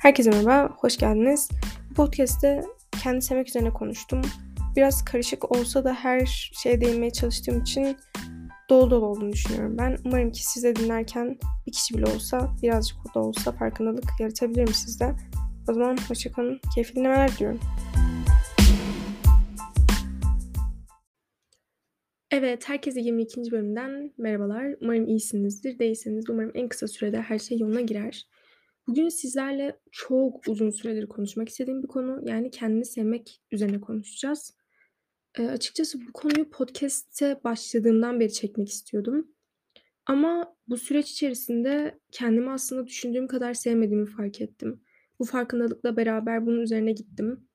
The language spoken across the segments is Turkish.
Herkese merhaba, hoş geldiniz. Bu podcast'te kendi sevmek üzerine konuştum. Biraz karışık olsa da her şeye değinmeye çalıştığım için dolu dolu olduğunu düşünüyorum ben. Umarım ki size dinlerken bir kişi bile olsa, birazcık da olsa farkındalık yaratabilirim sizde. O zaman hoşçakalın, keyifli dinlemeler diliyorum. Evet, herkese 22. bölümden merhabalar. Umarım iyisinizdir. Değilseniz umarım en kısa sürede her şey yoluna girer. Bugün sizlerle çok uzun süredir konuşmak istediğim bir konu. Yani kendini sevmek üzerine konuşacağız. Eee, açıkçası bu konuyu podcast'e başladığımdan beri çekmek istiyordum. Ama bu süreç içerisinde kendimi aslında düşündüğüm kadar sevmediğimi fark ettim. Bu farkındalıkla beraber bunun üzerine gittim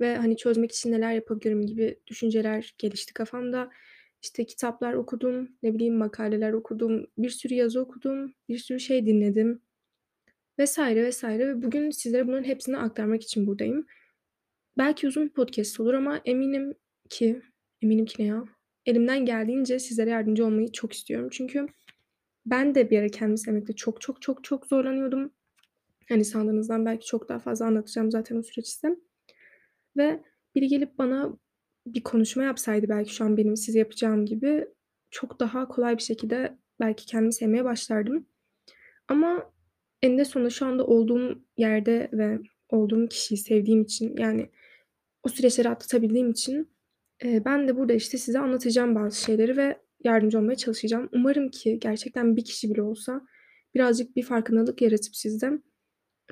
ve, hani, çözmek için neler yapabilirim gibi düşünceler gelişti kafamda. İşte, kitaplar okudum, ne bileyim, makaleler okudum, bir sürü yazı okudum, bir sürü şey dinledim. Vesaire vesaire ve bugün sizlere bunların hepsini aktarmak için buradayım. Belki uzun bir podcast olur ama eminim ki, eminim ki ne ya? Elimden geldiğince sizlere yardımcı olmayı çok istiyorum. Çünkü ben de bir ara kendimi sevmekte çok çok çok çok zorlanıyordum. Hani sandığınızdan belki çok daha fazla anlatacağım zaten o süreçte. Ve biri gelip bana bir konuşma yapsaydı belki şu an benim size yapacağım gibi çok daha kolay bir şekilde belki kendimi sevmeye başlardım. Ama eninde sonunda şu anda olduğum yerde ve olduğum kişiyi sevdiğim için, yani, o süreçleri atlatabildiğim için, eee, ben de burada, işte, size anlatacağım bazı şeyleri ve yardımcı olmaya çalışacağım. Umarım ki gerçekten bir kişi bile olsa birazcık bir farkındalık yaratıp sizde,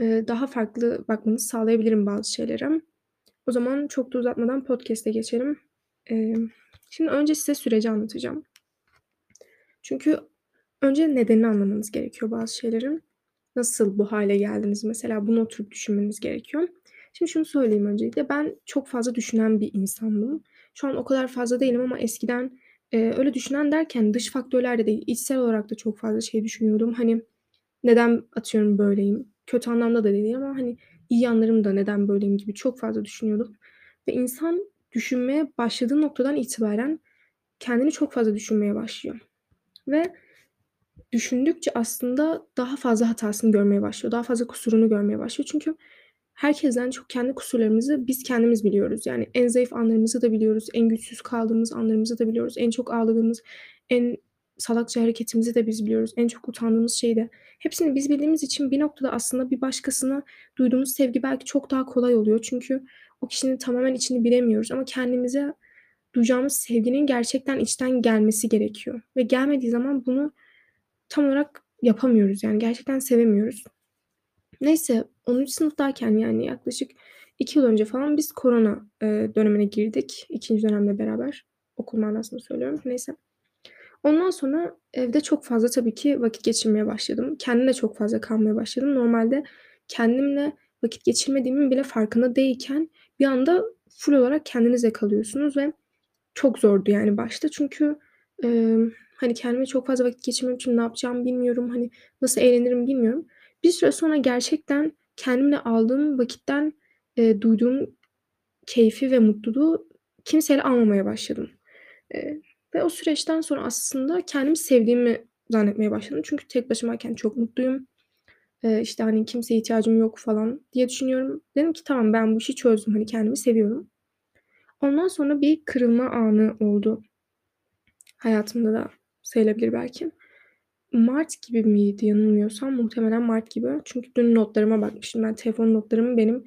eee, daha farklı bakmanızı sağlayabilirim bazı şeylere. O zaman çok da uzatmadan podcast'e geçelim. Emm, şimdi önce size süreci anlatacağım. Çünkü önce nedenini anlamanız gerekiyor bazı şeylerin. Nasıl bu hâle geldiniz mesela? Bunu oturup düşünmeniz gerekiyor. Şimdi şunu söyleyeyim öncelikle, ben çok fazla düşünen bir insandım. Şu an o kadar fazla değilim ama eskiden, eee, öyle düşünen derken dış faktörler de değil, içsel olarak da çok fazla şey düşünüyordum. Hani, neden atıyorum böyleyim? Kötü anlamda da değil ama, hani, iyi yanlarım neden böyleyim gibi çok fazla düşünüyordum ve insan düşünmeye başladığı noktadan itibaren kendini çok fazla düşünmeye başlıyor ve düşündükçe aslında daha fazla hatasını görmeye başlıyor. Daha fazla kusurunu görmeye başlıyor. Çünkü herkesten çok kendi kusurlarımızı biz kendimiz biliyoruz. Yani en zayıf anlarımızı da biliyoruz. En güçsüz kaldığımız anlarımızı da biliyoruz. En çok ağladığımız, en salakça hareketimizi de biz biliyoruz. En çok utandığımız şeyi de. Hepsini biz bildiğimiz için bir noktada aslında bir başkasına duyduğumuz sevgi belki çok daha kolay oluyor. Çünkü o kişinin tamamen içini bilemiyoruz ama kendimize duyacağımız sevginin gerçekten içten gelmesi gerekiyor ve gelmediği zaman bunu tam olarak yapamıyoruz. Yani gerçekten sevemiyoruz. Neyse 10. sınıftayken yani yaklaşık 2 yıl önce falan biz korona, eee, dönemine girdik. 2. dönemle beraber. Okul manasında söylüyorum. Neyse. Ondan sonra evde çok fazla tabii ki vakit geçirmeye başladım. Kendimle çok fazla kalmaya başladım. Normalde kendimle vakit geçirmediğimin bile farkında değilken bir anda full olarak kendinizle kalıyorsunuz ve çok zordu yani başta. Çünkü, emm Hani, kendime çok fazla vakit geçirmem için ne yapacağımı bilmiyorum. Hani, nasıl eğlenirim bilmiyorum. Bir süre sonra gerçekten kendimle aldığım vakitten, eee, duyduğum keyfi ve mutluluğu kimseyle almamaya başladım. Eee, ve o süreçten sonra aslında kendimi sevdiğimi zannetmeye başladım. Çünkü tek başımayken çok mutluyum. Eee, işte, hani, kimseye ihtiyacım yok falan diye düşünüyorum. Dedim ki tamam ben bu işi çözdüm. Hani, kendimi seviyorum. Ondan sonra bir kırılma anı oldu hayatımda da sayılabilir belki. Mart gibi miydi yanılmıyorsam? Muhtemelen mart gibi. Çünkü dün notlarıma bakmıştım. Ben telefon notlarım benim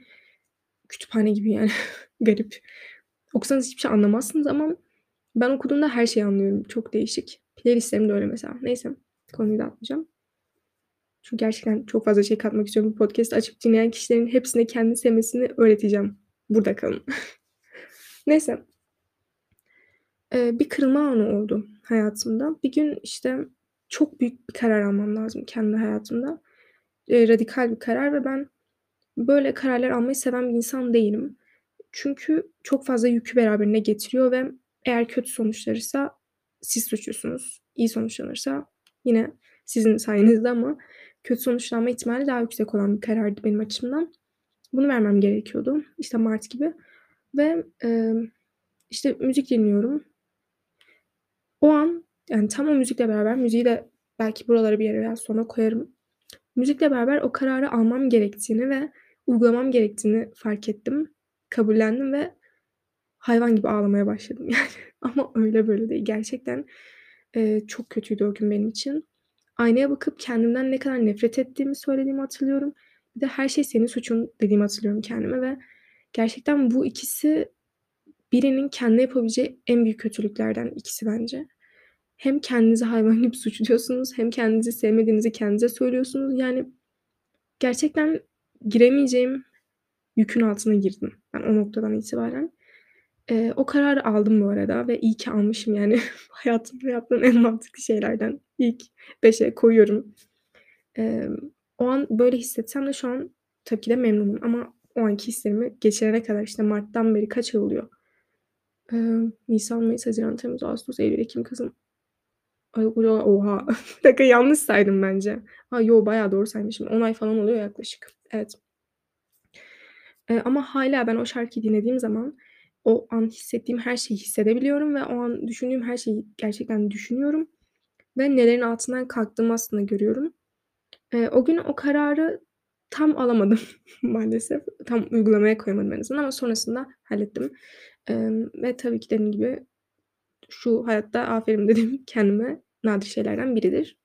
kütüphane gibi yani. Garip. Okusanız hiçbir şey anlamazsınız ama ben okuduğumda her şeyi anlıyorum. Çok değişik. Playlist'lerim de öyle mesela. Neyse, konuyu dağıtmayacağım. Çünkü gerçekten çok fazla şey katmak istiyorum. Bu podcast'ı açıp dinleyen kişilerin hepsine kendi sevmesini öğreteceğim. Burada kalın. Neyse. Eee, bir kırılma anı oldu hayatımda. Bir gün, işte, çok büyük bir karar almam lazım kendi hayatımda. Eee, radikal bir karar ve ben böyle kararlar almayı seven bir insan değilim. Çünkü çok fazla yükü beraberinde getiriyor ve eğer kötü sonuçlanırsa siz suçlusunuz. İyi sonuçlanırsa yine sizin sayenizde ama kötü sonuçlanma ihtimali daha yüksek olan bir karardı benim açımdan. Bunu vermem gerekiyordu. İşte, mart gibi ve, emm, işte, müzik dinliyorum. O an, yani, tam o müzikle beraber müziği de belki buralara bir yere sonra koyarım. Müzikle beraber o kararı almam gerektiğini ve uygulamam gerektiğini fark ettim, kabullendim ve hayvan gibi ağlamaya başladım yani ama öyle böyle değil. Gerçekten, eee, çok kötüydü o gün benim için. Aynaya bakıp kendimden ne kadar nefret ettiğimi söylediğimi hatırlıyorum. Bir de "Her şey senin suçun." dediğimi hatırlıyorum kendime ve gerçekten bu ikisi birinin kendine yapabileceği en büyük kötülüklerden ikisi bence. Hem kendinizi hayvan gibi suçluyorsunuz hem kendinizi sevmediğinizi kendinize söylüyorsunuz. Yani gerçekten giremeyeceğim yükün altına girdim ben o noktadan itibaren. Eee, o kararı aldım bu arada ve iyi ki almışım yani. Hayatımda yaptığım en mantıklı şeylerden ilk 5'e koyuyorum. Emm, o an böyle hissetsem de şu an tabii ki de memnunum ama o anki hislerimi geçirene kadar, işte, marttan beri kaç ay oluyor? Emm, nisan, mayıs, haziran, temmuz, ağustos, eylül, ekim, kasım. Ay, oha! Bir dakika yanlış saydım bence. A, yo, bayağı doğru saymışım. 10 ay falan oluyor yaklaşık. Evet. Eee, ama hâlâ ben o şarkıyı dinlediğim zaman o an hissettiğim her şeyi hissedebiliyorum ve o an düşündüğüm her şeyi gerçekten düşünüyorum ve nelerin altından kalktığımı aslında görüyorum. Eee, o gün o kararı tam alamadım maalesef. Tam uygulamaya koyamadım en azından ama sonrasında hallettim. Emm, ve tabii ki dediğim gibi şu hayatta aferin dediğim kendime nadir şeylerden biridir.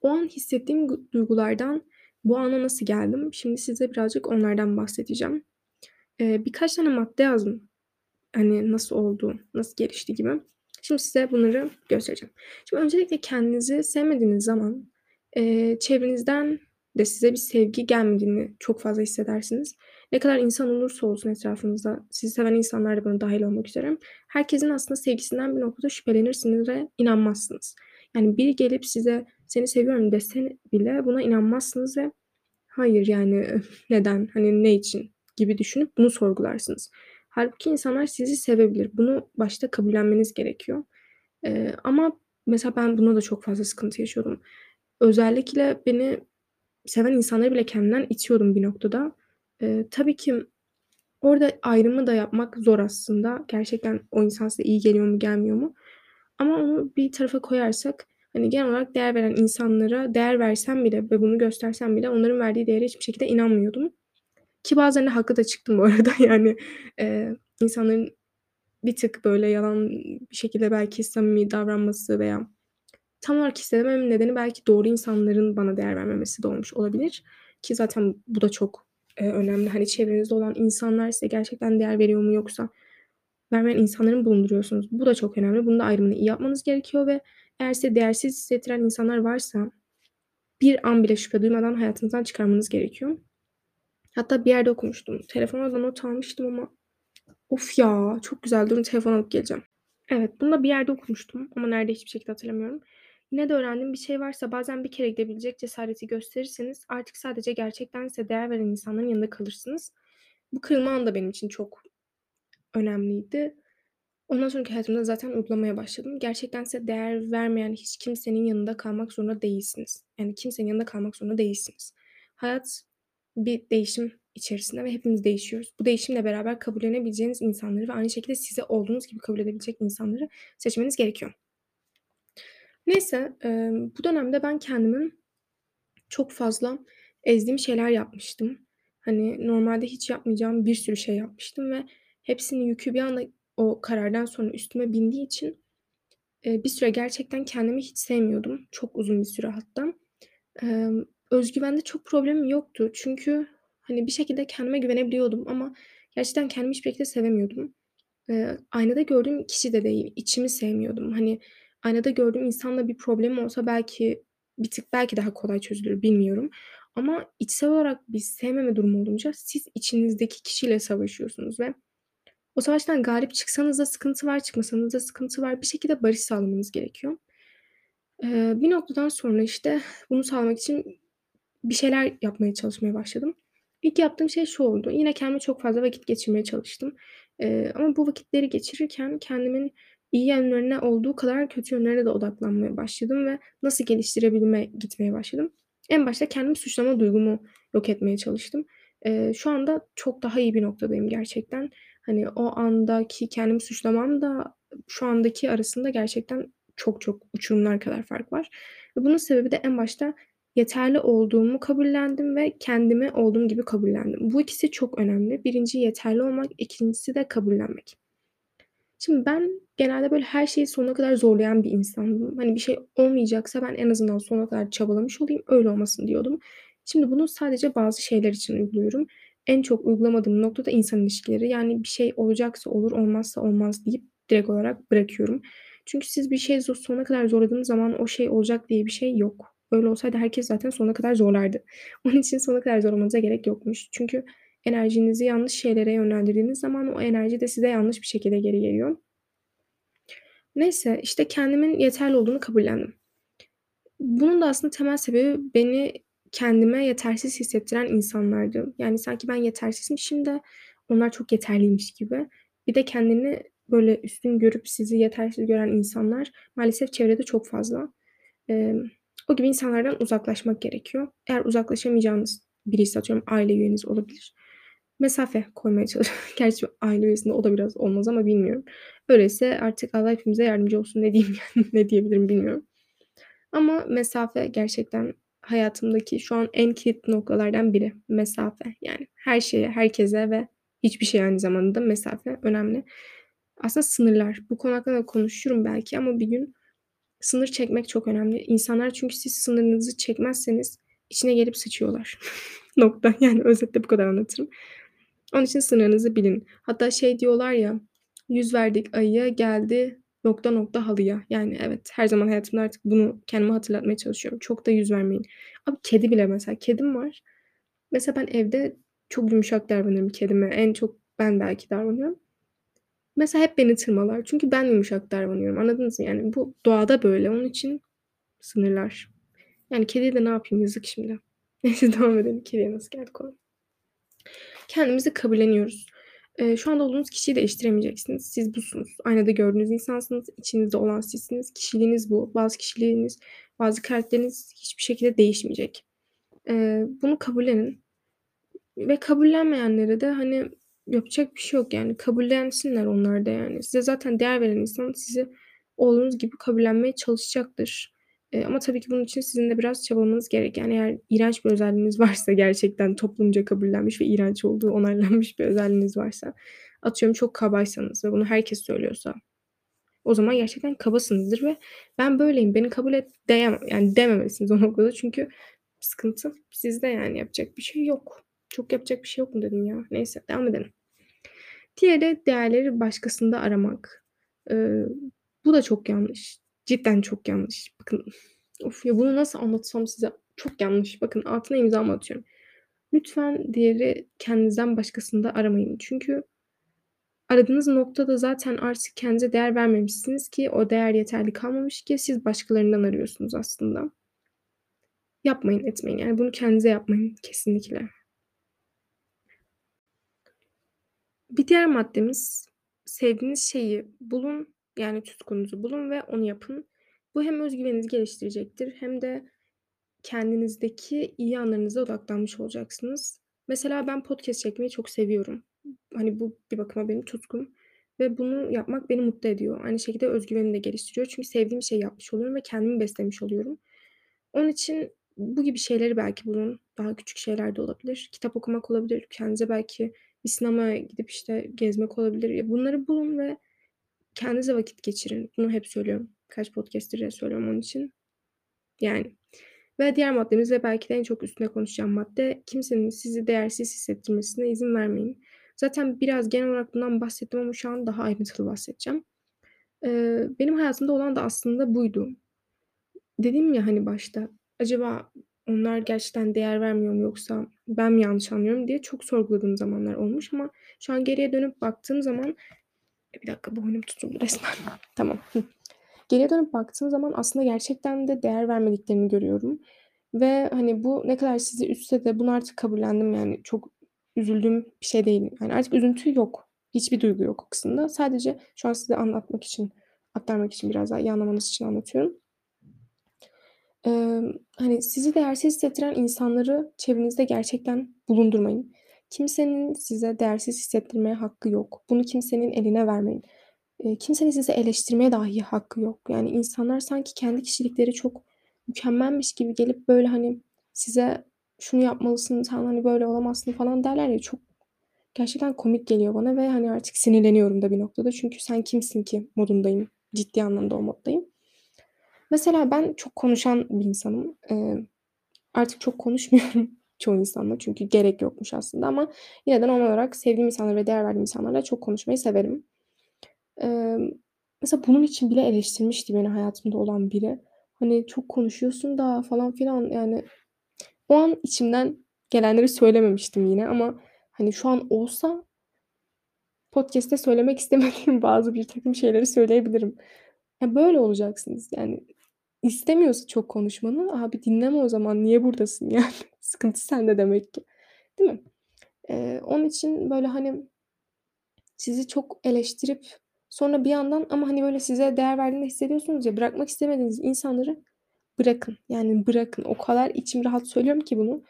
O an hissettiğim gu duygulardan bu ana nasıl geldim? Şimdi size birazcık onlardan bahsedeceğim. Eee, birkaç tane madde yazdım. Hani, nasıl oldu, nasıl gelişti gibi. Şimdi size bunları göstereceğim. Şimdi öncelikle kendinizi sevmediğiniz zaman, eee, çevrenizden de size bir sevgi gelmediğini çok fazla hissedersiniz. Ne kadar insan olursa olsun etrafınızda, sizi seven insanlar da buna dâhil olmak üzere, herkesin aslında sevgisinden bir noktada şüphelenirsiniz ve inanmazsınız. Yani biri gelip size "Seni seviyorum." dese bile buna inanmazsınız ve "Hayır, yani, neden, hani, ne için?" gibi düşünüp bunu sorgularsınız. Hâlbuki insanlar sizi sevebilir. Bunu başta kabullenmeniz gerekiyor. Eee, ama mesela ben bunda da çok fazla sıkıntı yaşıyordum. Özellikle beni seven insanları bile kendimden itiyordum bir noktada. Eee, tabii ki orada ayrımı da yapmak zor aslında. Gerçekten o insan size iyi geliyor mu, gelmiyor mu? Ama onu bir tarafa koyarsak, hani, genel olarak değer veren insanlara değer versem bile ve bunu göstersem bile onların verdiği değere hiçbir şekilde inanmıyordum. Ki bazılarında haklı da çıktım bu arada. Yani, eee, insanların bir tık böyle yalan bir şekilde belki samimi davranması veya tam olarak hissedemememin nedeni belki doğru insanların bana değer vermemesi de olmuş olabilir. Ki zaten bu da çok, eee, önemli. Hani, çevrenizde olan insanlar size gerçekten değer veriyor mu yoksa vermeyen insanları mı bulunduruyorsunuz? Bu da çok önemli. Bunun da ayrımını iyi yapmanız gerekiyor ve eğer size değersiz hissettiren insanlar varsa bir an bile şüphe duymadan hayatınızdan çıkarmanız gerekiyor. Hatta bir yerde okumuştum. Telefona da not almıştım ama of ya, çok güzel. Durun telefon alıp geleceğim. Evet, bunu da bir yerde okumuştum ama nerede hiçbir şekilde hatırlamıyorum. Yine de öğrendiğim bir şey varsa bazen bir kere gidebilecek cesareti gösterirseniz artık sadece gerçekten size değer veren insanların yanında kalırsınız. Bu kırılma anı da benim için çok önemliydi. Ondan sonraki hayatımda zaten uygulamaya başladım. Gerçekten size değer vermeyen hiç kimsenin yanında kalmak zorunda değilsiniz. Yani kimsenin yanında kalmak zorunda değilsiniz. Hayat bir değişim içerisinde ve hepimiz değişiyoruz. Bu değişimle beraber kabullenebileceğiniz insanları ve aynı şekilde sizi olduğunuz gibi kabul edebilecek insanları seçmeniz gerekiyor. Neyse, emm, bu dönemde ben kendimin çok fazla ezdiğim şeyler yapmıştım. Hani, normalde hiç yapmayacağım bir sürü şey yapmıştım ve hepsinin yükü bir anda o karardan sonra üstüme bindiği için, eee, bir süre gerçekten kendimi hiç sevmiyordum. Çok uzun bir süre hatta. Emm, öz çok problemim yoktu. Çünkü, hani, bir şekilde kendime güvenebiliyordum ama gerçekten kendimi hiçbir şekilde sevemiyordum. Eee, aynada gördüğüm kişi de değil, içimi sevmiyordum. Hani, aynada gördüğüm insanla bir problemim olsa belki bir tık belki daha kolay çözülür, bilmiyorum. Ama içsel olarak bir sevmeme durumu olunca siz içinizdeki kişiyle savaşıyorsunuz ve o savaştan galip çıksanız da sıkıntı var, çıkmasanız da sıkıntı var. Bir şekilde barış sağlamanız gerekiyor. Eee, bir noktadan sonra, işte, bunu sağlamak için bir şeyler yapmaya çalışmaya başladım. İlk yaptığım şey şu oldu. Yine kendimle çok fazla vakit geçirmeye çalıştım. Eee, ama bu vakitleri geçirirken kendimin iyi yönlerine olduğu kadar kötü yönlerine de odaklanmaya başladım ve nasıl geliştirebilime gitmeye başladım. En başta kendimi suçlama duygumu yok etmeye çalıştım. Eee, şu anda çok daha iyi bir noktadayım gerçekten. Hani, o andaki kendimi suçlamamla şu andaki arasında gerçekten çok çok uçurumlar kadar fark var ve bunun sebebi de en başta yeterli olduğumu kabullendim ve kendimi olduğum gibi kabullendim. Bu ikisi çok önemli. 1'inci yeterli olmak, 2'ncisi de kabullenmek. Şimdi ben genelde böyle her şeyi sonuna kadar zorlayan bir insandım. Hani bir şey olmayacaksa ben en azından sonuna kadar çabalamış olayım, öyle olmasın diyordum. Şimdi bunu sadece bazı şeyler için uyguluyorum. En çok uygulamadığım nokta da insan ilişkileri. Yani bir şey olacaksa olur, olmazsa olmaz deyip direkt olarak bırakıyorum. Çünkü siz bir şeyi zo sonuna kadar zorladığınız zaman o şey olacak diye bir şey yok. Öyle olsaydı herkes zaten sonuna kadar zorlardı. Onun için sonuna kadar zorlamanıza gerek yokmuş. Çünkü enerjinizi yanlış şeylere yönlendirdiğiniz zaman o enerji de size yanlış bir şekilde geri geliyor. Neyse, işte kendimin yeterli olduğunu kabullendim. Bunun da aslında temel sebebi beni kendime yetersiz hissettiren insanlardı. Yani sanki ben yetersizmişim de onlar çok yeterliymiş gibi. Bir de kendini böyle üstün görüp sizi yetersiz gören insanlar maalesef çevrede çok fazla. Emm, o gibi insanlardan uzaklaşmak gerekiyor. Eğer uzaklaşamayacağınız biriyse atıyorum aile üyeniz olabilir. Mesafe koymaya çalışın. Gerçi aile üyesinde o da biraz olmaz ama bilmiyorum. Öyleyse artık Allah hepimize yardımcı olsun ne diyeyim yani ne diyebilirim bilmiyorum. Ama mesafe gerçekten hayatımdaki şu an en kilit noktalardan biri. Mesafe. Yani her şeye, herkese ve hiçbir şeye aynı zamanda mesafe önemli. Aslında sınırlar. Bu konu hakkında konuşurum belki ama bir gün sınır çekmek çok önemli. İnsanlar çünkü siz sınırınızı çekmezseniz içine gelip sıçıyorlar. Nokta. Yani özetle bu kadar anlatırım. Onun için sınırınızı bilin. Hatta şey diyorlar ya, "Yüz verdik ayıya, geldi nokta nokta halıya." Yani evet, her zaman hayatımda artık bunu kendime hatırlatmaya çalışıyorum. Çok da yüz vermeyin. Abi kedi bile mesela, kedim var. Mesela ben evde çok yumuşak davranırım kedime. En çok ben belki davranıyorum. Mesela hep beni tırmalar. Çünkü ben yumuşak davranıyorum. Anladınız mı? Yani bu doğada böyle. Onun için sınırlar. Yani kediye de ne yapayım yazık şimdi. Neyse devam edelim. Kediye nasıl geldik konu. Kendimizi kabulleniyoruz. Eee, şu anda olduğunuz kişiyi değiştiremeyeceksiniz. Siz busunuz. Aynada gördüğünüz insansınız. İçinizde olan sizsiniz. Kişiliğiniz bu. Bazı kişiliğiniz, bazı karakteriniz hiçbir şekilde değişmeyecek. Eee, bunu kabullenin ve kabullenmeyenlere de, hani, yapacak bir şey yok yani. Kabullensinler onlar da yani. Size zaten değer veren insan sizi olduğunuz gibi kabullenmeye çalışacaktır. Ama tabii ki bunun için sizin de biraz çabalamanız gerek. Yani eğer iğrenç bir özelliğiniz varsa gerçekten toplumca kabullenmiş ve iğrenç olduğu onaylanmış bir özelliğiniz varsa, atıyorum çok kabaysanız ve bunu herkes söylüyorsa, o zaman gerçekten kabasınızdır ve ben böyleyim, beni kabul et diyemem yani dememelisiniz o noktada çünkü sıkıntı sizde yani yapacak bir şey yok. Çok yapacak bir şey yok mu dedim ya. Neyse devam edelim. Diğeri değerleri başkasında aramak. Eee, bu da çok yanlış. Cidden çok yanlış. Bakın, of ya bunu nasıl anlatsam size çok yanlış. Bakın altına imzamı atıyorum. Lütfen değeri kendinizden başkasında aramayın. Çünkü aradığınız noktada zaten artık kendinize değer vermemişsiniz ki o değer yeterli kalmamış ki siz başkalarından arıyorsunuz aslında. Yapmayın, etmeyin. Yani bunu kendinize yapmayın kesinlikle. Bir diğer maddemiz sevdiğiniz şeyi bulun, yani tutkunuzu bulun ve onu yapın. Bu hem öz güveninizi geliştirecektir hem de kendinizdeki iyi yanlarınıza odaklanmış olacaksınız. Mesela ben podcast çekmeyi çok seviyorum. Hani bu bir bakıma benim tutkum ve bunu yapmak beni mutlu ediyor. Aynı şekilde öz güvenimi de geliştiriyor. Çünkü sevdiğim şeyi yapmış oluyorum ve kendimi beslemiş oluyorum. Onun için bu gibi şeyleri belki bulun. Daha küçük şeyler de olabilir. Kitap okumak olabilir. Kendinize belki bir sinemaya gidip, işte, gezmek olabilir. Bunları bulun ve kendinize vakit geçirin. Bunu hep söylüyorum. Kaç podcast'tir söylüyorum onun için. Yani ve diğer maddemiz ve belki de en çok üstüne konuşacağım madde, kimsenin sizi değersiz hissettirmesine izin vermeyin. Zaten biraz genel olarak bundan bahsettim ama şu an daha ayrıntılı bahsedeceğim. Eee, benim hayatımda olan da aslında buydu. Dedim ya, hani, başta, acaba onlar gerçekten değer vermiyor mu yoksa ben mi yanlış anlıyorum diye çok sorguladığım zamanlar olmuş ama şu an geriye dönüp baktığım zaman bir dakika boynum tutuldu resmen. Tamam. Geriye dönüp baktığım zaman aslında gerçekten de değer vermediklerini görüyorum ve, hani, bu ne kadar sizi üzse de bunu artık kabullendim yani çok üzüldüğüm bir şey değil. Yani artık üzüntü yok. Hiçbir duygu yok o kısımda. Sadece şu an size anlatmak için, aktarmak için biraz daha iyi anlamanız için anlatıyorum. Emm, hani, sizi değersiz hissettiren insanları çevrenizde gerçekten bulundurmayın. Kimsenin size değersiz hissettirmeye hakkı yok. Bunu kimsenin eline vermeyin. Eee, kimsenin sizi eleştirmeye dahi hakkı yok. Yani insanlar sanki kendi kişilikleri çok mükemmelmiş gibi gelip, böyle, hani, size şunu yapmalısın, sen, hani, böyle olamazsın falan derler ya, çok gerçekten komik geliyor bana ve, hani, artık sinirleniyorum da bir noktada. Çünkü sen kimsin ki modundayım. Ciddi anlamda o moddayım. Mesela ben çok konuşan bir insanım. Eee, artık çok konuşmuyorum çoğu insanla çünkü gerek yokmuş aslında ama yine de normal olarak sevdiğim insanlar ve değer verdiğim insanlarla çok konuşmayı severim. Emm, mesela bunun için bile eleştirmişti beni hayatımda olan biri. Hani, "Çok konuşuyorsun da." falan filan. Yani o an içimden gelenleri söylememiştim yine ama, hani, şu an olsa podcast'te söylemek istemediğim bazı birtakım şeyleri söyleyebilirim. Ya, böyle olacaksınız. Yani istemiyorsa çok konuşmanı, abi dinleme o zaman. Niye buradasın yani? Sıkıntı sende demek ki. Değil mi? Eee, onun için, böyle, hani, sizi çok eleştirip sonra bir yandan ama, hani, böyle, size değer verdiğini hissediyorsunuz ya, bırakmak istemediğiniz insanları bırakın. Yani bırakın. O kadar içim rahat söylüyorum ki bunu.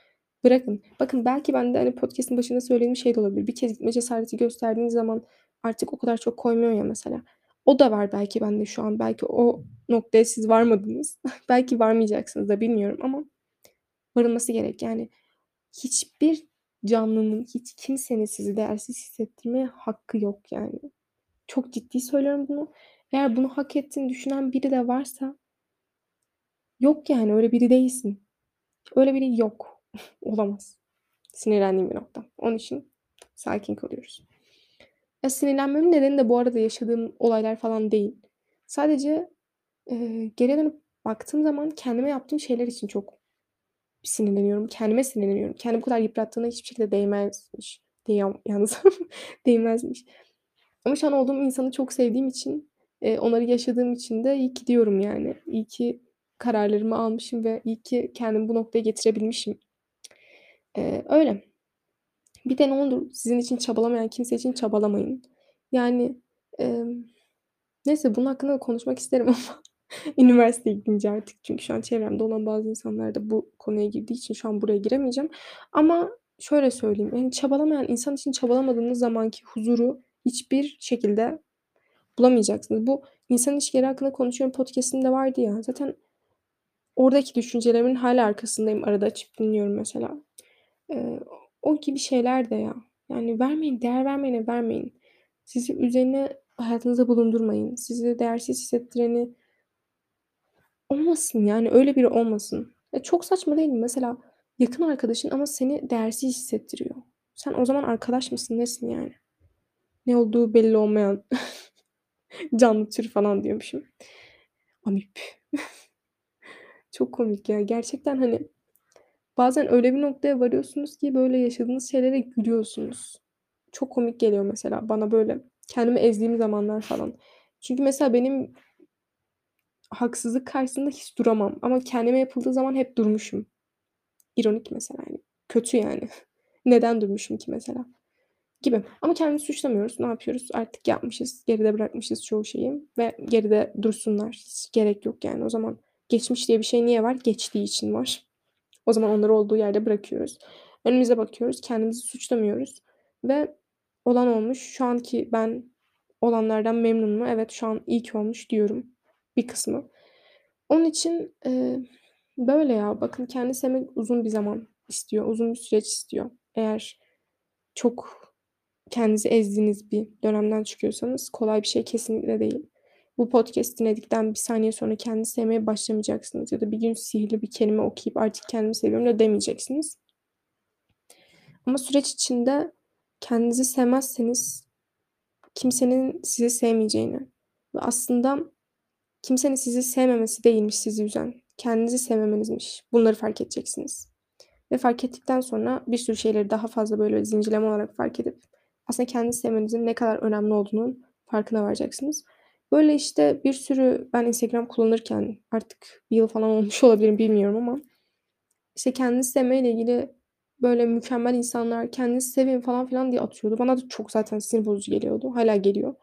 Bırakın. Bakın belki ben de, hani, podcast'ın başında söylediğim şey de olabilir. Bir kez gitme cesareti gösterdiğiniz zaman artık o kadar çok koymuyor ya mesela. O da var belki bende şu an. Belki o noktaya siz varmadınız. Belki varmayacaksınız da bilmiyorum ama varılması gerek. Yani hiçbir canlının, hiç kimsenin sizi değersiz hissettirmeye hakkı yok yani. Çok ciddi söylüyorum bunu. Eğer bunu hak ettiğini düşünen biri de varsa yok yani öyle biri değilsin. Öyle biri yok. Olamaz. Sinirlendiğim bir nokta. Onun için sakin kalıyoruz. Ya, sinirlenmemin nedeni de bu arada yaşadığım olaylar falan değil. Sadece, eee, geriye dönüp baktığım zaman kendime yaptığım şeyler için çok sinirleniyorum. Kendime sinirleniyorum. Kendimi bu kadar yıprattığına hiçbir şekilde değmezmiş. Değiyor yalnız. Değmezmiş. Ama şu an olduğum insanı çok sevdiğim için, eee, onları yaşadığım için de iyi ki diyorum yani. İyi ki kararlarımı almışım ve iyi ki kendimi bu noktaya getirebilmişim. Eee, öyle. Bir de ne olur sizin için çabalamayan kimse için çabalamayın. Yani, emm, neyse bunun hakkında da konuşmak isterim ama üniversiteye gidince artık çünkü şu an çevremde olan bazı insanlar da bu konuya girdiği için şu an buraya giremeyeceğim. Ama şöyle söyleyeyim, yani çabalamayan insan için çabalamadığınız zamanki huzuru hiçbir şekilde bulamayacaksınız. Bu insan ilişkileri hakkında konuşuyorum podcast'imde vardı ya. Zaten oradaki düşüncelerimin hâlâ arkasındayım. Arada açıp dinliyorum mesela. Eee, o gibi şeyler de ya. Yani vermeyin, değer vermeyene vermeyin. Sizi üzerine hayatınızda bulundurmayın. Sizi değersiz hissettireni olmasın yani öyle biri olmasın. Ya, çok saçma değil mi? Mesela yakın arkadaşın ama seni değersiz hissettiriyor. Sen o zaman arkadaş mısın, nesin yani? Ne olduğu belli olmayan canlı tür falan diyormuşum. Amip. Çok komik ya. Gerçekten, hani, bazen öyle bir noktaya varıyorsunuz ki böyle yaşadığınız şeylere gülüyorsunuz. Çok komik geliyor mesela bana böyle kendimi ezdiğim zamanlar falan. Çünkü mesela benim haksızlık karşısında hiç duramam ama kendime yapıldığı zaman hep durmuşum. İronik mesela, hani, kötü yani. Neden durmuşum ki mesela? Gibi. Ama kendimizi suçlamıyoruz. Ne yapıyoruz? Artık yapmışız, geride bırakmışız çoğu şeyi ve geride dursunlar. Hiç gerek yok yani. O zaman geçmiş diye bir şey niye var? Geçtiği için var. O zaman onları olduğu yerde bırakıyoruz. Önümüze bakıyoruz, kendimizi suçlamıyoruz ve olan olmuş. Şu anki ben olanlardan memnunum mu? Evet, şu an iyi ki olmuş diyorum bir kısmı. Onun için, eee, böyle ya. Bakın kendini sevmek uzun bir zaman istiyor, uzun bir süreç istiyor. Eğer çok kendinizi ezdiğiniz bir dönemden çıkıyorsanız kolay bir şey kesinlikle değil. Bu podcast dinledikten bir saniye sonra kendinizi sevmeye başlamayacaksınız ya da bir gün sihirli bir kelime okuyup artık kendimi seviyorum da demeyeceksiniz. Ama süreç içinde kendinizi sevmezseniz kimsenin sizi sevmeyeceğini ve aslında kimsenin sizi sevmemesi değilmiş sizi üzen, kendinizi sevmemenizmiş. Bunları fark edeceksiniz. Ve fark ettikten sonra bir sürü şeyleri daha fazla böyle zincirleme olarak fark edip aslında kendinizi sevmenizin ne kadar önemli olduğunun farkına varacaksınız. Böyle, işte, bir sürü ben Instagram kullanırken artık bir yıl falan olmuş olabilirim bilmiyorum ama, işte, kendini sevmeyle ilgili böyle mükemmel insanlar kendinizi sevin falan filan diye atıyordu. Bana da çok zaten sinir bozucu geliyordu. Hâlâ geliyor.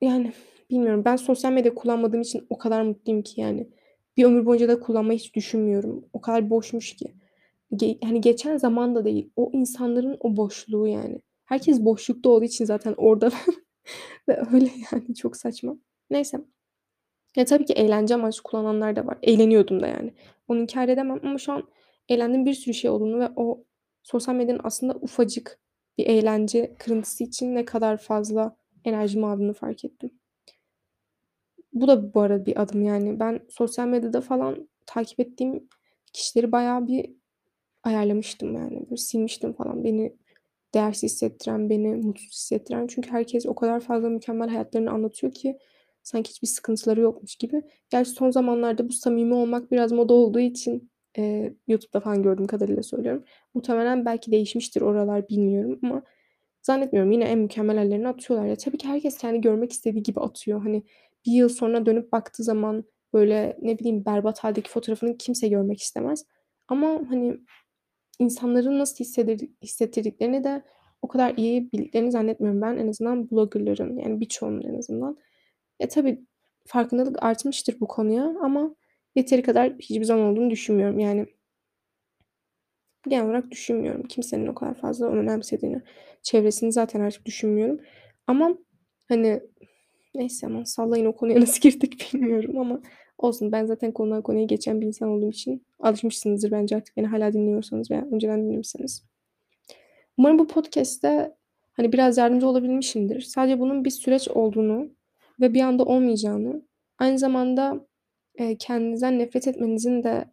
Yani, bilmiyorum. Ben sosyal medya kullanmadığım için o kadar mutluyum ki yani. Bir ömür boyunca da kullanmayı hiç düşünmüyorum. O kadar boşmuş ki. Ge hani, geçen zaman da değil. O insanların o boşluğu yani. Herkes boşlukta olduğu için zaten orada ve öyle yani çok saçma. Neyse. Ya, tabii ki eğlence amaçlı kullananlar da var. Eğleniyordum da yani. Onu inkâr edemem ama şu an eğlendiğim bir sürü şey olduğunu ve o sosyal medyanın aslında ufacık bir eğlence kırıntısı için ne kadar fazla enerjimi aldığını fark ettim. Bu da bu arada bir adım yani. Ben sosyal medyada falan takip ettiğim kişileri bayağı bir ayarlamıştım yani. Böyle silmiştim falan. Beni değersiz hissettiren, beni mutsuz hissettiren. Çünkü herkes o kadar fazla mükemmel hayatlarını anlatıyor ki sanki hiçbir sıkıntıları yokmuş gibi. Gerçi son zamanlarda bu samimi olmak biraz moda olduğu için, eee, YouTube'da falan gördüğüm kadarıyla söylüyorum. Muhtemelen belki değişmiştir oralar bilmiyorum ama zannetmiyorum. Yine en mükemmel hâllerini atıyorlar. Ya, tabii ki herkes kendi görmek istediği gibi atıyor. Hani, bir yıl sonra dönüp baktığı zaman, böyle, ne bileyim, berbat hâldeki fotoğrafını kimse görmek istemez ama, hani, insanların nasıl hissedir hissettirdiklerini de o kadar iyi bildiklerini zannetmiyorum ben. En azından blogger'ların, yani birçoğunun en azından. E, tabii farkındalık artmıştır bu konuya ama yeteri kadar hiçbir zaman olduğunu düşünmüyorum. Yani genel olarak düşünmüyorum. Kimsenin o kadar fazla önemsediğini. Çevresini zaten artık düşünmüyorum ama, hani, neyse aman sallayın o konuya nasıl girdik bilmiyorum ama olsun. Ben zaten konudan konuya geçen bir insan olduğum için alışmışsınızdır bence artık beni hâlâ dinliyorsanız veya önceden dinlemişseniz. Umarım bu podcast'te, hani, biraz yardımcı olabilmişimdir. Sadece bunun bir süreç olduğunu ve bir anda olmayacağını, aynı zamanda, eee, kendinizden nefret etmenizin de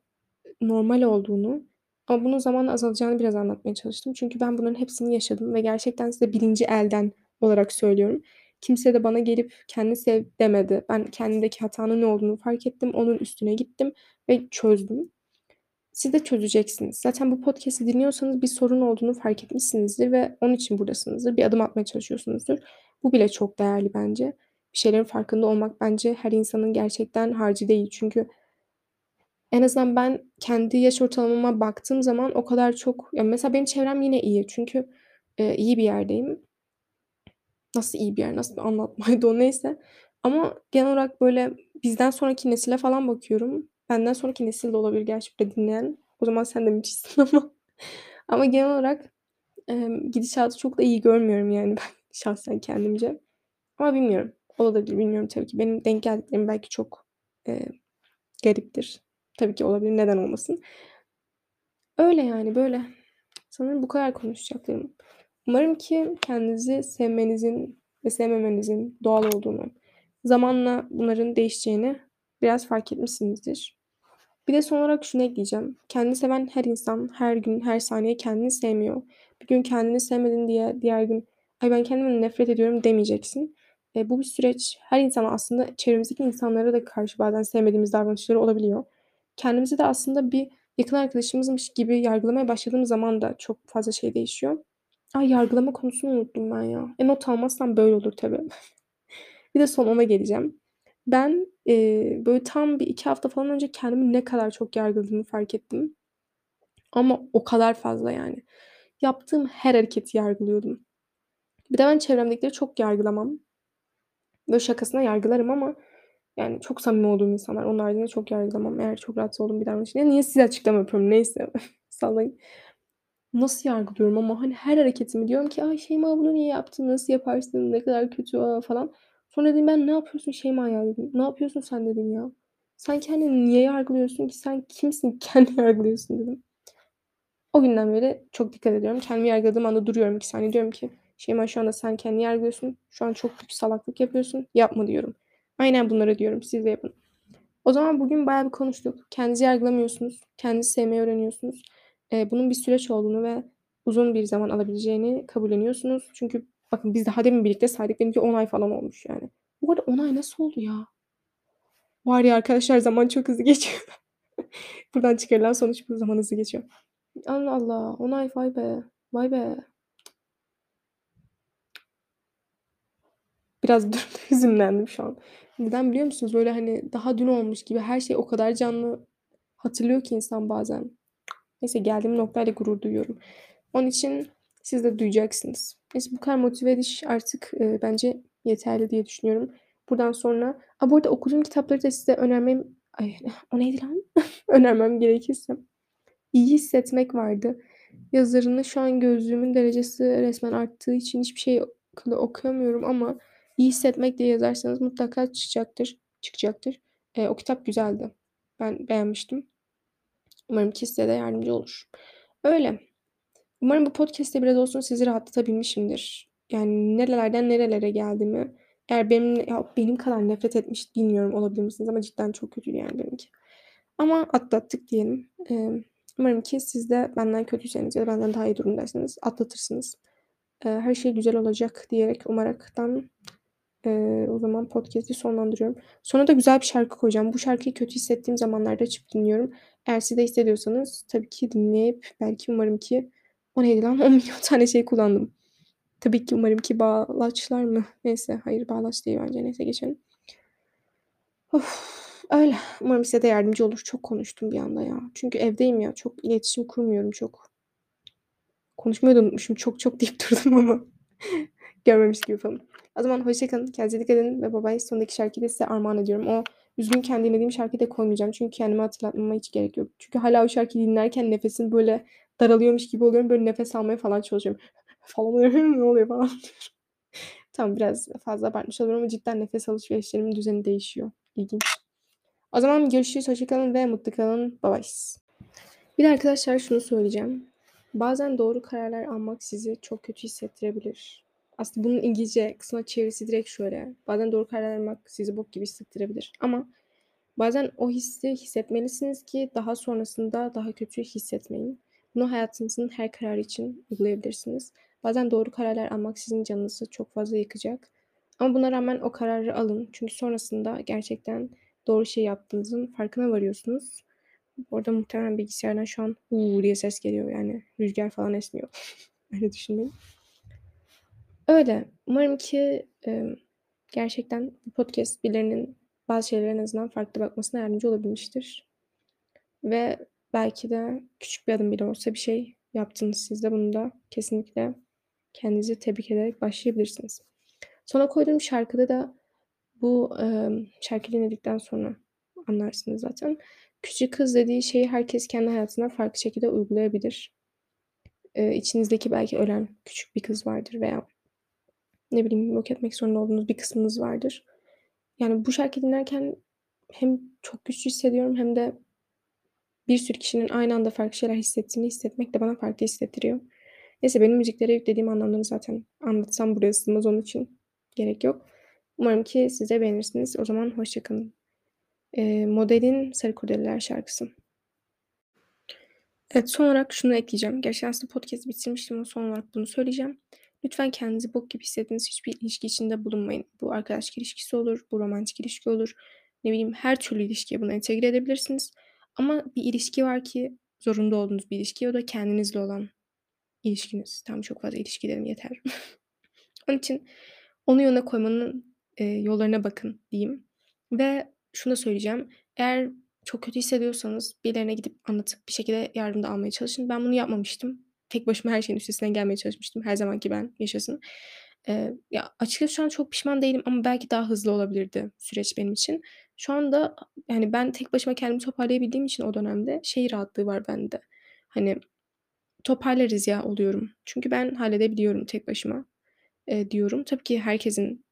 normal olduğunu ama bunun zamanla azalacağını biraz anlatmaya çalıştım. Çünkü ben bunların hepsini yaşadım ve gerçekten size birinci elden olarak söylüyorum. Kimse de bana gelip "Kendini sev." demedi. Ben kendimdeki hatanın ne olduğunu fark ettim. Onun üstüne gittim ve çözdüm. Siz de çözeceksiniz. Zaten bu podcast'i dinliyorsanız bir sorun olduğunu fark etmişsinizdir ve onun için buradasınızdır. Bir adım atmaya çalışıyorsunuzdur. Bu bile çok değerli bence. Bir şeylerin farkında olmak bence her insanın gerçekten harcı değil. Çünkü en azından ben kendi yaş ortalamama baktığım zaman o kadar çok ya, mesela benim çevrem yine iyi. Çünkü, eee, iyi bir yerdeyim. Nasıl iyi bir yer, nasıl bir anlatmaydı o neyse ama genel olarak, böyle, bizden sonraki nesile falan bakıyorum. Benden sonraki nesil de olabilir gerçi burada dinleyen. O zaman sen de müthişsin ama ama genel olarak, emm, gidişatı çok da iyi görmüyorum yani ben şahsen kendimce ama bilmiyorum. Olabilir, bilmiyorum tabii ki. Benim denk geldiklerim belki çok, eee, gariptir. Tabii ki olabilir, neden olmasın? Öyle yani, böyle. Sanırım bu kadar konuşacaklarım. Umarım ki kendinizi sevmenizin ve sevmemenizin doğal olduğunu, zamanla bunların değişeceğini biraz fark etmişsinizdir. Bir de son olarak şunu ekleyeceğim. Kendini seven her insan her gün, her saniye kendini sevmiyor. Bir gün kendini sevmedin diye diğer gün "Ay, ben kendimden nefret ediyorum." demeyeceksin. Eee, bu bir süreç. Her insan aslında çevremizdeki insanlara da karşı bazen sevmediğimiz davranışları olabiliyor. Kendimizi de aslında bir yakın arkadaşımızmış gibi yargılamaya başladığımız zaman da çok fazla şey değişiyor. Ay, yargılama konusunu unuttum ben ya. E, not almazsam böyle olur tabii. Bir de son ona geleceğim. Ben, eee, böyle tam bir 2 hafta falan önce kendimi ne kadar çok yargıladığımı fark ettim. Ama o kadar fazla yani. Yaptığım her hareketi yargılıyordum. Bir de ben çevremdekileri çok yargılamam. Böyle şakasına yargılarım ama yani çok samimi olduğum insanlar. Onun haricinde çok yargılamam eğer çok rahatsız olduğum bir davranış. Niye size açıklama yapıyorum neyse sallayın. Nasıl yargılıyorum ama, hani, her hareketimi diyorum ki "Ay, Şeyma bunu niye yaptın, nasıl yaparsın, ne kadar kötü, a!" falan. Sonra dedim ben "Ne yapıyorsun Şeyma ya?" dedim. "Ne yapıyorsun sen?" dedim ya. "Sen kendini niye yargılıyorsun ki? Sen kimsin kendini yargılıyorsun?" dedim. O günden beri çok dikkat ediyorum. Kendimi yargıladığım anda duruyorum 2 saniye. Diyorum ki "Şeyma şu anda sen kendini yargılıyorsun. Şu an çok büyük salaklık yapıyorsun. Yapma." diyorum. Aynen bunları diyorum. Siz de yapın. O zaman bugün bayağı bir konuştuk. Kendinizi yargılamıyorsunuz. Kendinizi sevmeyi öğreniyorsunuz. Eee, bunun bir süreç olduğunu ve uzun bir zaman alabileceğini kabulleniyorsunuz. Çünkü bakın biz daha demin birlikte saydık. Benimki 10 ay falan olmuş yani. Bu arada 10 ay nasıl oldu ya? Var ya arkadaşlar zaman çok hızlı geçiyor. Buradan çıkarılan sonuç bu, zaman hızlı geçiyor. Allah Allah! 10 ay vay be! Vay be! Biraz dur hüzünlendim şu an. Neden biliyor musunuz? Böyle, hani, daha dün olmuş gibi her şey o kadar canlı hatırlıyor ki insan bazen. Neyse geldiğim noktayla gurur duyuyorum. Onun için siz de duyacaksınız. Neyse bu kadar motive ediş artık, eee, bence yeterli diye düşünüyorum. Buradan sonra A, bu arada okuduğum kitapları da size önermem Ay, o neydi lan? Önermem gerekirse İyi Hissetmek vardı. Yazarını şu an gözlüğümün derecesi resmen arttığı için hiçbir şey okuyamıyorum ama İyi Hissetmek diye yazarsanız mutlaka çıkacaktır çıkacaktır. E, o kitap güzeldi. Ben beğenmiştim. Umarım ki size de yardımcı olur. Öyle. Umarım bu podcast'te biraz olsun sizi rahatlatabilmişimdir. Yani nerelerden nerelere geldiğimi. Eğer benim, ya benim kadar nefret etmiş bilmiyorum olabilir misiniz ama cidden çok kötüydü yani benimki. Ama atlattık diyelim. Ee, umarım ki siz de benden kötüyseniz ya da benden daha iyi durumdaysanız atlatırsınız. Ee, her şey güzel olacak diyerek umaraktan e, o zaman podcast'i sonlandırıyorum. Sonra da güzel bir şarkı koyacağım. Bu şarkıyı kötü hissettiğim zamanlarda açıp dinliyorum. Eğer siz de hissediyorsanız tabii ki dinleyip belki umarım ki o neydi lan 10 milyon tane şey kullandım. Tabii ki umarım ki bağlaçlar mı? Neyse hayır bağlaç değil bence. Neyse geçelim. Of, öyle. Umarım size de yardımcı olur. Çok konuştum bir anda ya. Çünkü evdeyim ya. Çok iletişim kurmuyorum çok. Konuşmayı da unutmuşum. Çok çok deyip durdum ama. Görmemiş gibi falan. O zaman hoşçakalın. Kendinize dikkat edin. Ve babay sondaki şarkıyı size armağan ediyorum. O üzgünken dinlediğim şarkıyı da koymayacağım. Çünkü kendime hatırlatmama hiç gerek yok. Çünkü hala o şarkıyı dinlerken nefesim böyle daralıyormuş gibi oluyorum. Böyle nefes almaya falan çalışıyorum. falan oluyor. ne oluyor falan Tamam biraz fazla abartmış oluyorum ama cidden nefes alışverişlerimin düzeni değişiyor. İlginç. O zaman görüşürüz. Hoşçakalın ve mutlu kalın. Bye bye. Bir de arkadaşlar şunu söyleyeceğim. Bazen doğru kararlar almak sizi çok kötü hissettirebilir. Aslında bunun İngilizce kısmına çevirisi direkt şöyle. Bazen doğru kararlar almak sizi bok gibi hissettirebilir. Ama bazen o hissi hissetmelisiniz ki daha sonrasında daha kötü hissetmeyin. Bunu hayatınızın her kararı için uygulayabilirsiniz. Bazen doğru kararlar almak sizin canınızı çok fazla yıkacak. Ama buna rağmen o kararı alın. Çünkü sonrasında gerçekten doğru şey yaptığınızın farkına varıyorsunuz. Orada muhtemelen bilgisayardan şu an uuu diye ses geliyor. Yani rüzgar falan esmiyor. Öyle düşünmeyin. Öyle. Umarım ki e, gerçekten bu podcast birilerinin bazı şeylere en azından farklı bakmasına yardımcı olabilmiştir. Ve belki de küçük bir adım bile olsa bir şey yaptınız siz de bunu da kesinlikle kendinizi tebrik ederek başlayabilirsiniz. Sonra koyduğum şarkıda da bu e, şarkı dinledikten sonra anlarsınız zaten. Küçük kız dediği şeyi herkes kendi hayatına farklı şekilde uygulayabilir. E, içinizdeki belki ölen küçük bir kız vardır veya ne bileyim yok etmek zorunda olduğunuz bir kısmınız vardır. Yani bu şarkı dinlerken hem çok güçlü hissediyorum hem de bir sürü kişinin aynı anda farklı şeyler hissettiğini hissetmek de bana farklı hissettiriyor. Neyse benim müziklere yüklediğim anlamlarını zaten anlatsam buraya sığmaz onun için gerek yok. Umarım ki siz de beğenirsiniz. O zaman hoşçakalın. Ee, modelin Sarı Kurdeleler şarkısı. Evet son olarak şunu ekleyeceğim. Gerçi aslında podcast bitirmiştim ama son olarak bunu söyleyeceğim. Lütfen kendinizi bok gibi hissettiğiniz hiçbir ilişki içinde bulunmayın. Bu arkadaşlık ilişkisi olur, bu romantik ilişki olur. Ne bileyim her türlü ilişkiye bunu entegre edebilirsiniz. Ama bir ilişki var ki zorunda olduğunuz bir ilişki. O da kendinizle olan ilişkiniz. Tam çok fazla ilişki dedim yeter. Onun için onu yoluna koymanın e, yollarına bakın diyeyim. Ve şunu da söyleyeceğim. Eğer çok kötü hissediyorsanız birilerine gidip anlatıp bir şekilde yardım da almaya çalışın. Ben bunu yapmamıştım. Tek başıma her şeyin üstesinden gelmeye çalışmıştım. Her zamanki ben yaşasın. Ee, ya açıkçası şu an çok pişman değilim ama belki daha hızlı olabilirdi süreç benim için. Şu anda yani ben tek başıma kendimi toparlayabildiğim için o dönemde şey rahatlığı var bende. Hani toparlarız ya oluyorum. Çünkü ben halledebiliyorum tek başıma e, diyorum. Tabii ki herkesin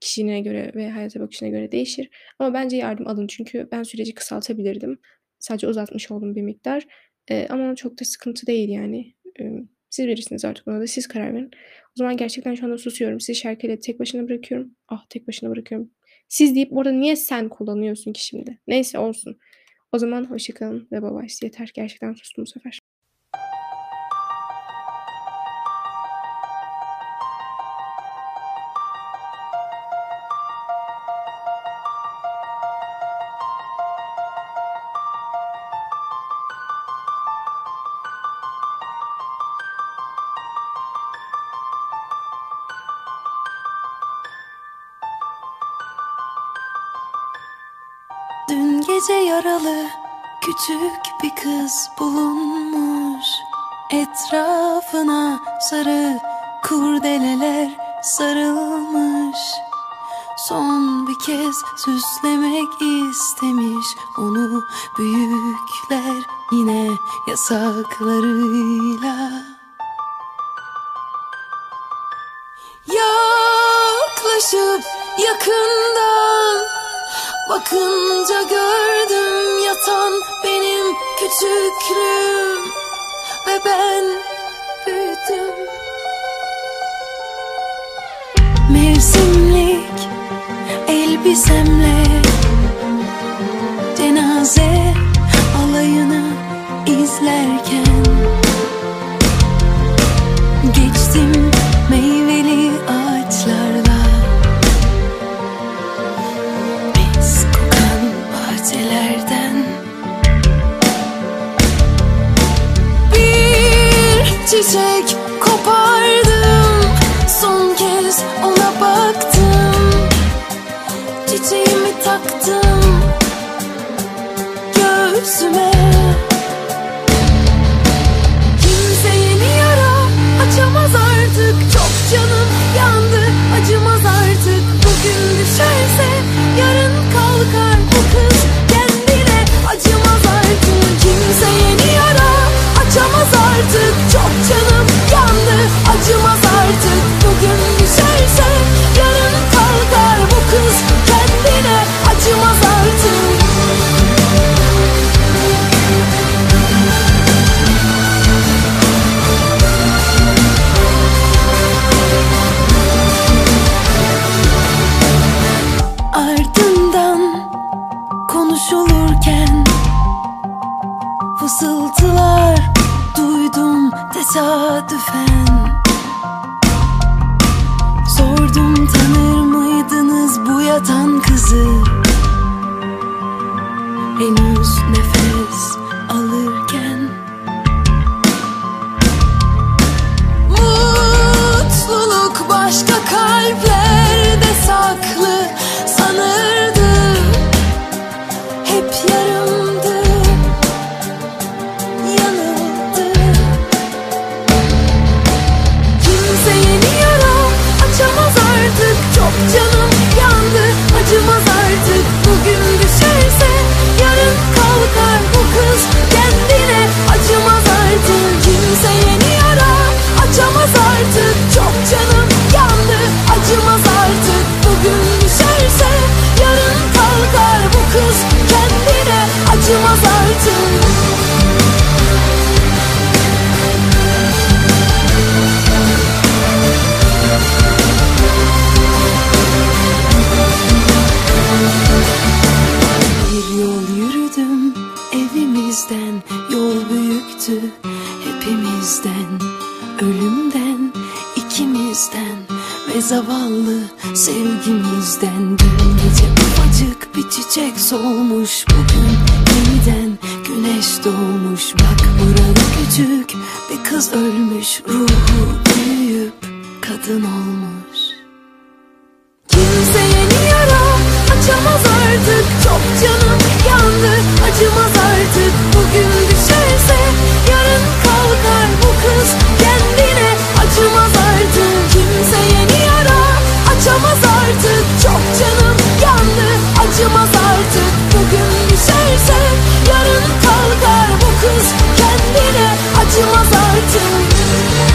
kişiliğine göre ve hayata bakışına göre değişir. Ama bence yardım alın çünkü ben süreci kısaltabilirdim. Sadece uzatmış oldum bir miktar. E, ama çok da sıkıntı değil yani. E, siz verirsiniz artık buna da siz karar verin. O zaman gerçekten şu anda susuyorum. Sizi şarkıyla tek başına bırakıyorum. Ah tek başına bırakıyorum. Siz deyip orada niye sen kullanıyorsun ki şimdi? Neyse olsun. O zaman hoşçakalın ve bye. Yeter gerçekten sustum bu sefer. Küçük bir kız bulunmuş. Etrafına sarı kurdeleler sarılmış. Son bir kez süslemek istemiş. Onu büyükler yine yasaklarıyla. Yaklaşıp yakından Bakınca gördüm yatan küçüklüğüm Ve ben büyüdüm. Mevsimlik elbisemle Cenaze alayını izlerken taktım Göğsüme. Kimse yeni yara açamaz artık. Çok canım yandı acımaz artık. Bugün düşerse yarın Nefes alırken Mutluluk başka kalplerde hepimizden Ölümden, ikimizden Ve zavallı sevgimizden. Dün gece ufacık bir çiçek solmuş Bugün yeniden güneş doğmuş. Bak burada küçük bir kız ölmüş Ruhu büyüyüp kadın olmuş. Kimse yeni yara açamaz artık. Çok canım yandı acımaz You must soul too